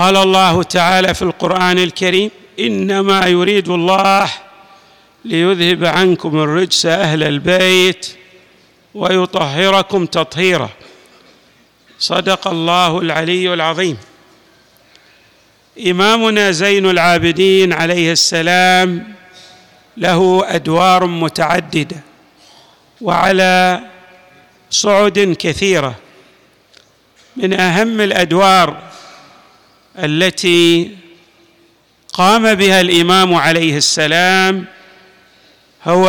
قال الله تعالى في القرآن الكريم إنما يريد الله ليذهب عنكم الرجس أهل البيت ويطهركم تطهيرا. صدق الله العلي العظيم. إمامنا زين العابدين عليه السلام له أدوار متعددة وعلى صعد كثيرة. من أهم الأدوار التي قام بها الإمام عليه السلام هو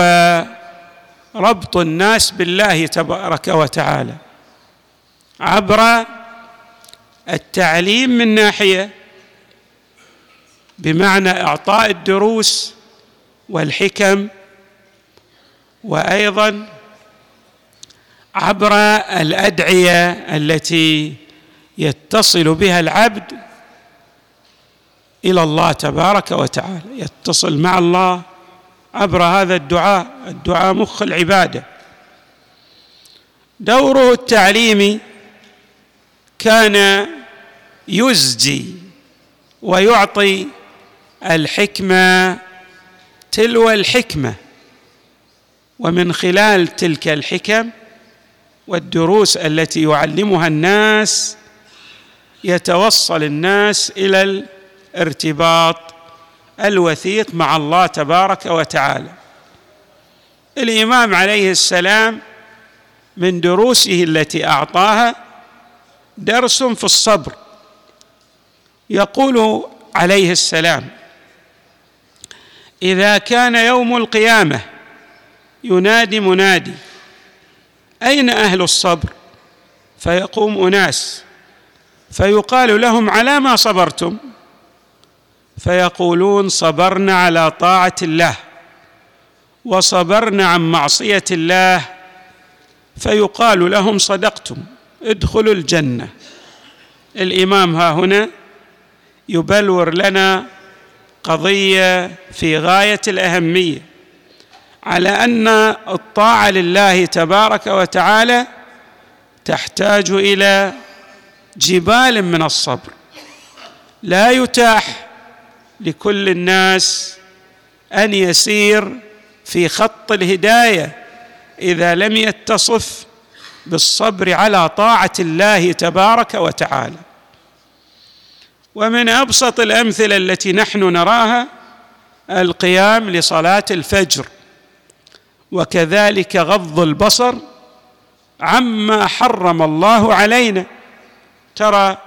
ربط الناس بالله تبارك وتعالى عبر التعليم من ناحية بمعنى إعطاء الدروس والحكم وأيضا عبر الأدعية التي يتصل بها العبد إلى الله تبارك وتعالى. يتصل مع الله عبر هذا الدعاء. الدعاء مخ العبادة. دوره التعليمي كان يزجي ويعطي الحكمة تلو الحكمة. ومن خلال تلك الحكم والدروس التي يعلمها الناس يتوصل الناس إلى الارتباط الوثيق مع الله تبارك وتعالى. الإمام عليه السلام من دروسه التي أعطاها درس في الصبر. يقول عليه السلام إذا كان يوم القيامة ينادي منادي أين أهل الصبر؟ فيقوم أناس فيقال لهم على ما صبرتم؟ فيقولون صبرنا على طاعة الله وصبرنا عن معصية الله فيقال لهم صدقتم ادخلوا الجنة. الإمام ها هنا يبلور لنا قضية في غاية الأهمية على أن الطاعة لله تبارك وتعالى تحتاج إلى جبال من الصبر. لا يتاح لكل الناس أن يسير في خط الهداية إذا لم يتصف بالصبر على طاعة الله تبارك وتعالى. ومن أبسط الأمثلة التي نحن نراها القيام لصلاة الفجر وكذلك غض البصر عما حرم الله علينا. ترى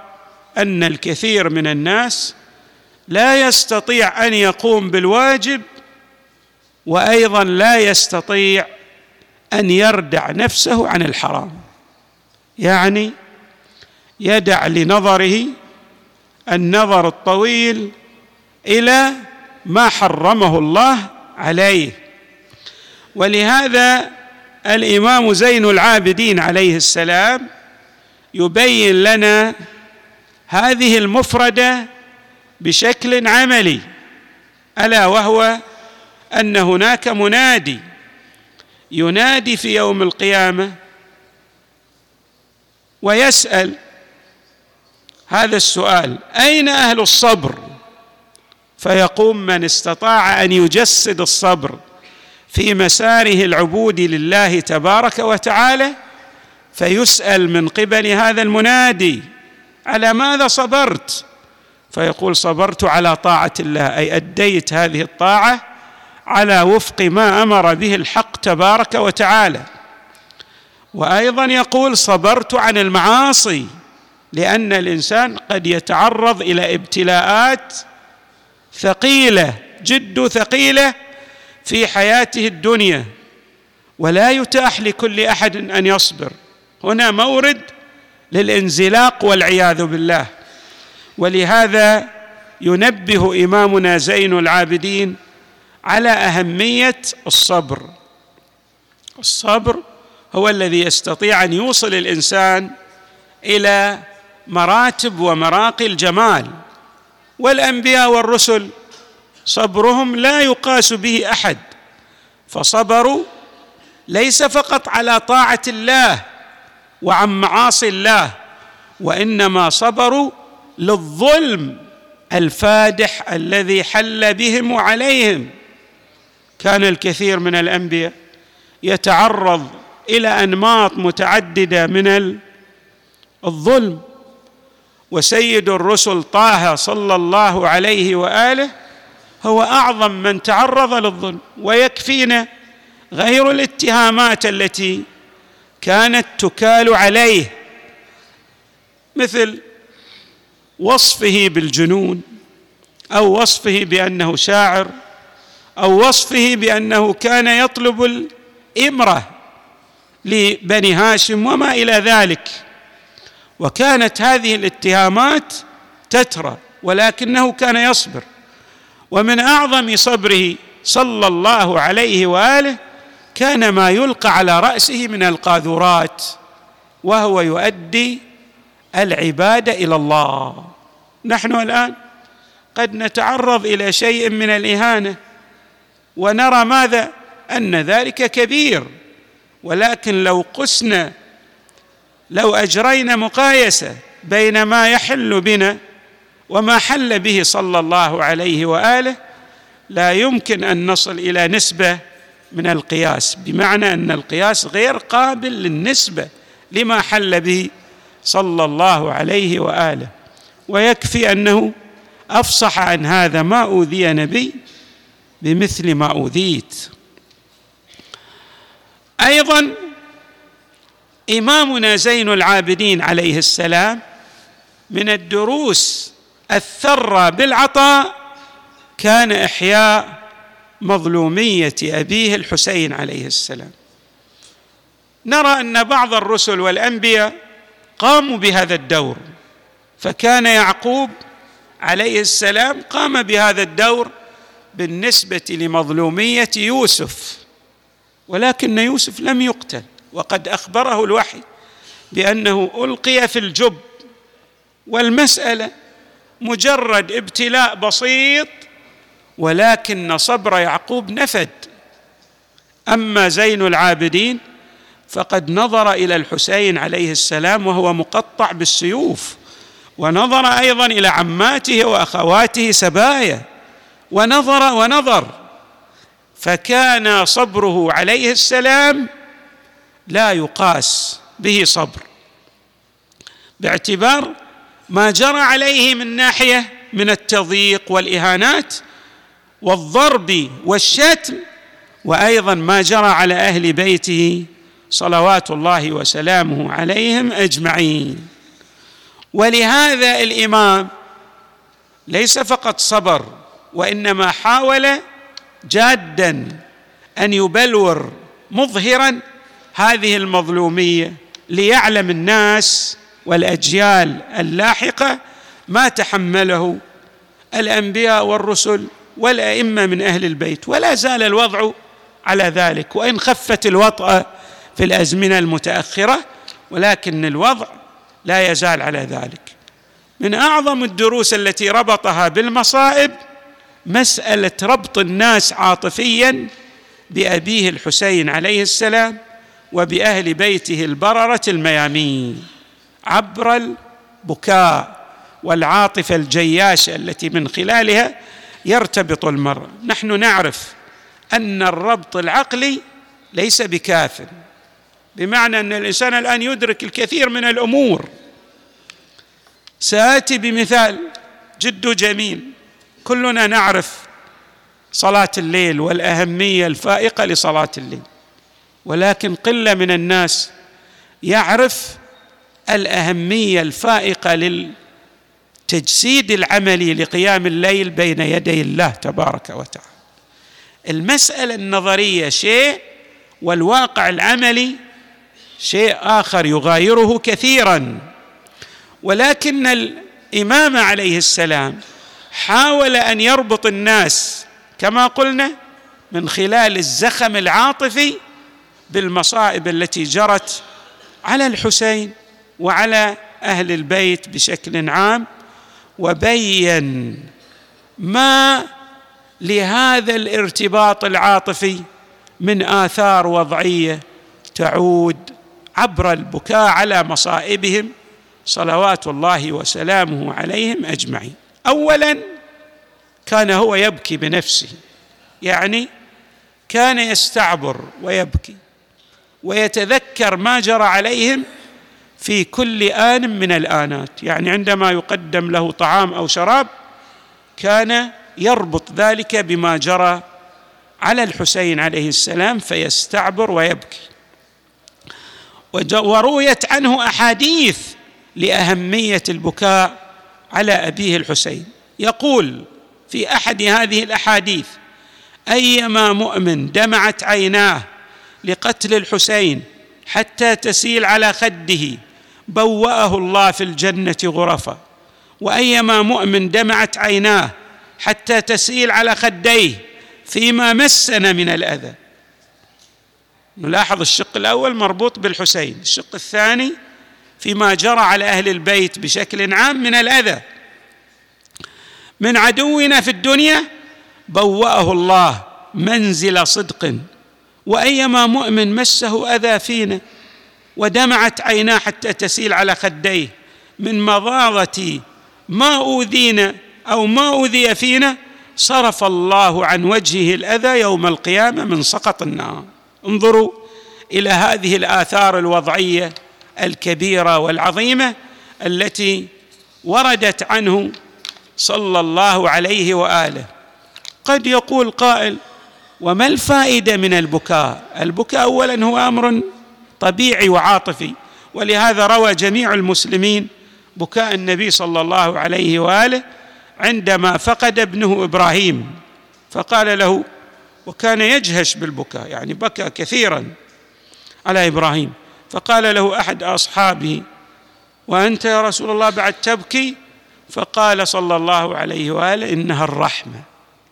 أن الكثير من الناس لا يستطيع أن يقوم بالواجب وأيضا لا يستطيع أن يردع نفسه عن الحرام. يعني يدع لنظره النظر الطويل إلى ما حرمه الله عليه. ولهذا الإمام زين العابدين عليه السلام يبين لنا هذه المفردة بشكل عملي ألا وهو أن هناك منادي ينادي في يوم القيامة ويسأل هذا السؤال أين أهل الصبر؟ فيقوم من استطاع أن يجسد الصبر في مساره العبودي لله تبارك وتعالى فيسأل من قبل هذا المنادي على ماذا صبرت؟ فيقول صبرت على طاعة الله أي أديت هذه الطاعة على وفق ما أمر به الحق تبارك وتعالى. وأيضا يقول صبرت عن المعاصي لأن الإنسان قد يتعرض إلى ابتلاءات ثقيلة جد ثقيلة في حياته الدنيا. ولا يتاح لكل أحد أن يصبر. هنا مورد للانزلاق والعياذ بالله. ولهذا ينبه إمامنا زين العابدين على أهمية الصبر. الصبر هو الذي يستطيع أن يوصل الإنسان إلى مراتب ومراقي الجمال والأنبياء والرسل صبرهم لا يقاس به أحد فصبروا ليس فقط على طاعة الله وعن معاصي الله وإنما صبروا للظلم الفادح الذي حل بهم وعليهم. كان الكثير من الأنبياء يتعرض إلى أنماط متعددة من الظلم. وسيد الرسل طه صلى الله عليه وآله هو أعظم من تعرض للظلم ويكفينا غير الاتهامات التي كانت تكال عليه. مثل وصفه بالجنون أو وصفه بأنه شاعر أو وصفه بأنه كان يطلب الإمرة لبني هاشم وما إلى ذلك. وكانت هذه الاتهامات تترى ولكنه كان يصبر. ومن أعظم صبره صلى الله عليه وآله كان ما يلقى على رأسه من القاذورات وهو يؤدي العبادة إلى الله. نحن الآن قد نتعرض إلى شيء من الإهانة ونرى ماذا؟ أن ذلك كبير. ولكن لو قسنا لو أجرينا مقايسة بين ما يحل بنا وما حل به صلى الله عليه وآله لا يمكن أن نصل إلى نسبة من القياس. بمعنى أن القياس غير قابل للنسبة لما حل به صلى الله عليه وآله. ويكفي أنه أفصح عن هذا ما أوذي نبي بمثل ما أوذيت. أيضا إمامنا زين العابدين عليه السلام من الدروس الثرى بالعطاء كان إحياء مظلومية أبيه الحسين عليه السلام. نرى أن بعض الرسل والأنبياء قاموا بهذا الدور. فكان يعقوب عليه السلام قام بهذا الدور بالنسبة لمظلومية يوسف ولكن يوسف لم يقتل وقد أخبره الوحي بأنه ألقي في الجب. والمسألة مجرد ابتلاء بسيط ولكن صبر يعقوب نفد. أما زين العابدين فقد نظر إلى الحسين عليه السلام وهو مقطع بالسيوف ونظر أيضا إلى عماته وأخواته سبايا ونظر ونظر فكان صبره عليه السلام لا يقاس به صبر باعتبار ما جرى عليه من ناحية من التضييق والإهانات والضرب والشتم وأيضا ما جرى على أهل بيته صلوات الله وسلامه عليهم أجمعين. ولهذا الإمام ليس فقط صبر وإنما حاول جادا أن يبلور مظهرا هذه المظلومية ليعلم الناس والأجيال اللاحقة ما تحمله الأنبياء والرسل والأئمة من أهل البيت. ولا زال الوضع على ذلك وإن خفت الوطأه في الأزمنة المتأخرة ولكن الوضع لا يزال على ذلك. من أعظم الدروس التي ربطها بالمصائب مسألة ربط الناس عاطفيا بأبيه الحسين عليه السلام وبأهل بيته البررة الميامين عبر البكاء والعاطفة الجياشة التي من خلالها يرتبط المرء. نحن نعرف أن الربط العقلي ليس بكاف. بمعنى أن الإنسان الآن يدرك الكثير من الأمور. سآتي بمثال جد جميل. كلنا نعرف صلاة الليل والأهمية الفائقة لصلاة الليل. ولكن قلة من الناس يعرف الأهمية الفائقة للتجسيد العملي لقيام الليل بين يدي الله تبارك وتعالى. المسألة النظرية شيء والواقع العملي شيء آخر يغايره كثيرا. ولكن الإمام عليه السلام حاول أن يربط الناس كما قلنا من خلال الزخم العاطفي بالمصائب التي جرت على الحسين وعلى أهل البيت بشكل عام. وبين ما لهذا الارتباط العاطفي من آثار وضعية تعود عبر البكاء على مصائبهم صلوات الله وسلامه عليهم أجمعين. اولا كان هو يبكي بنفسه يعني كان يستعبر ويبكي ويتذكر ما جرى عليهم في كل آن من الآنات. يعني عندما يقدم له طعام أو شراب كان يربط ذلك بما جرى على الحسين عليه السلام فيستعبر ويبكي. ورويت عنه أحاديث لأهمية البكاء على أبيه الحسين. يقول في أحد هذه الأحاديث أيما مؤمن دمعت عيناه لقتل الحسين حتى تسيل على خده بوأه الله في الجنة غرفا وأيما مؤمن دمعت عيناه حتى تسيل على خديه فيما مسنا من الأذى. نلاحظ الشق الأول مربوط بالحسين الشق الثاني فيما جرى على أهل البيت بشكل عام من الأذى. من عدونا في الدنيا بوأه الله منزل صدق وأيما مؤمن مسه أذى فينا ودمعت عيناه حتى تسيل على خديه. من مضاضة ما أوذينا أو ما أوذي فينا صرف الله عن وجهه الأذى يوم القيامة من سقط النار. انظروا إلى هذه الآثار الوضعية الكبيرة والعظيمة التي وردت عنه صلى الله عليه وآله. قد يقول قائل وما الفائدة من البكاء؟ البكاء اولا هو أمر طبيعي وعاطفي ولهذا روى جميع المسلمين بكاء النبي صلى الله عليه وآله عندما فقد ابنه إبراهيم فقال له وكان يجهش بالبكاء يعني بكى كثيرا على إبراهيم. فقال له أحد أصحابه وأنت يا رسول الله بعد تبكي؟ فقال صلى الله عليه وآله إنها الرحمة.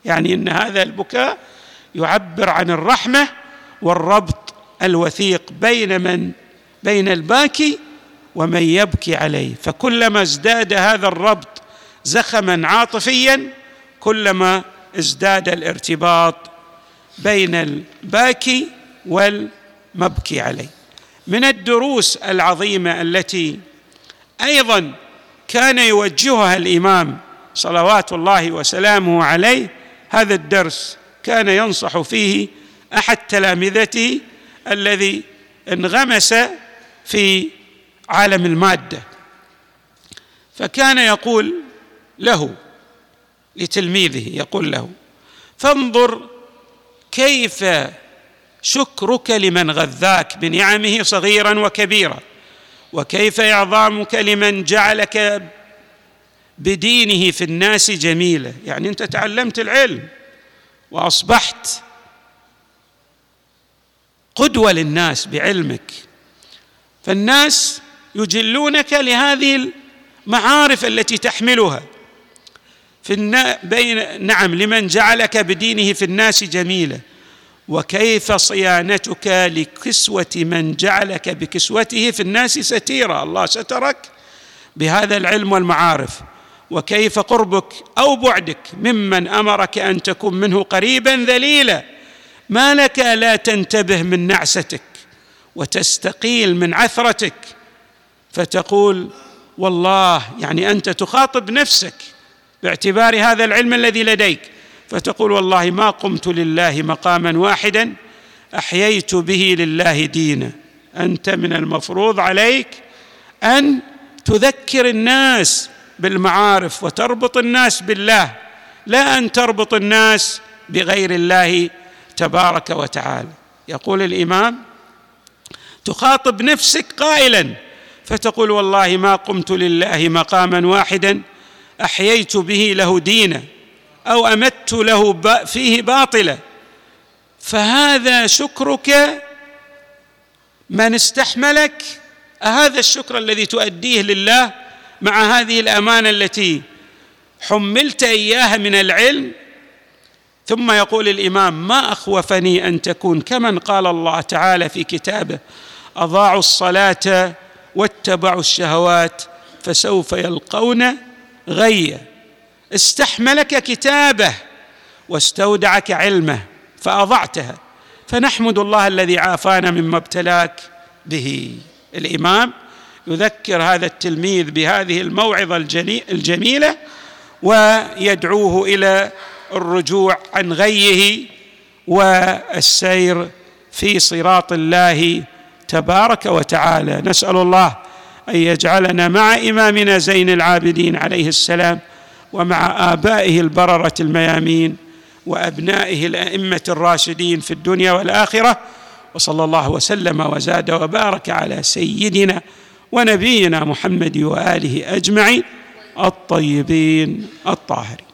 يعني إن هذا البكاء يعبر عن الرحمة والربط الوثيق بين من؟ بين الباكي ومن يبكي عليه. فكلما ازداد هذا الربط زخما عاطفيا كلما ازداد الارتباط بين الباكي والمبكي عليه. من الدروس العظيمة التي أيضا كان يوجهها الإمام صلوات الله وسلامه عليه هذا الدرس كان ينصح فيه أحد تلامذته الذي انغمس في عالم المادة. فكان يقول له لتلميذه يقول له فانظر كيف شكرك لمن غذاك بنعمه صغيرا وكبيرا؟ وكيف إعظامك لمن جعلك بدينه في الناس جميله يعني أنت تعلمت العلم وأصبحت قدوة للناس بعلمك. فالناس يجلونك لهذه المعارف التي تحملها. في النا... بين نعم لمن جعلك بدينه في الناس جميله وكيف صيانتك لكسوة من جعلك بكسوته في الناس ستيرا؟ الله سترك بهذا العلم والمعارف. وكيف قربك أو بعدك ممن أمرك أن تكون منه قريبا ذليلا؟ ما لك لا تنتبه من نعستك وتستقيل من عثرتك فتقول والله يعني أنت تخاطب نفسك. باعتبار هذا العلم الذي لديك. فتقول والله ما قمت لله مقاما واحدا أحييت به لله دينا. أنت من المفروض عليك أن تذكر الناس بالمعارف وتربط الناس بالله لا أن تربط الناس بغير الله تبارك وتعالى. يقول الإمام تخاطب نفسك قائلا فتقول والله ما قمت لله مقاما واحدا أحييت به له دينا أو امت له فيه باطلا فهذا شكرك من استحملك؟ هذا الشكر الذي تؤديه لله مع هذه الأمانة التي حملت إياها من العلم؟ ثم يقول الإمام ما أخوفني أن تكون؟ كمن قال الله تعالى في كتابه أضاعوا الصلاة واتبعوا الشهوات فسوف يلقون غيا استحملك كتابه واستودعك علمه فأضعتها. فنحمد الله الذي عافانا مما ابتلاك به. الإمام يذكر هذا التلميذ بهذه الموعظة الجميلة ويدعوه إلى الرجوع عن غيه والسير في صراط الله تبارك وتعالى. نسأل الله أن يجعلنا مع إمامنا زين العابدين عليه السلام ومع آبائه البررة الميامين وأبنائه الأئمة الراشدين في الدنيا والآخرة وصلى الله وسلم وزاد وبارك على سيدنا ونبينا محمد وآله أجمعين الطيبين الطاهرين.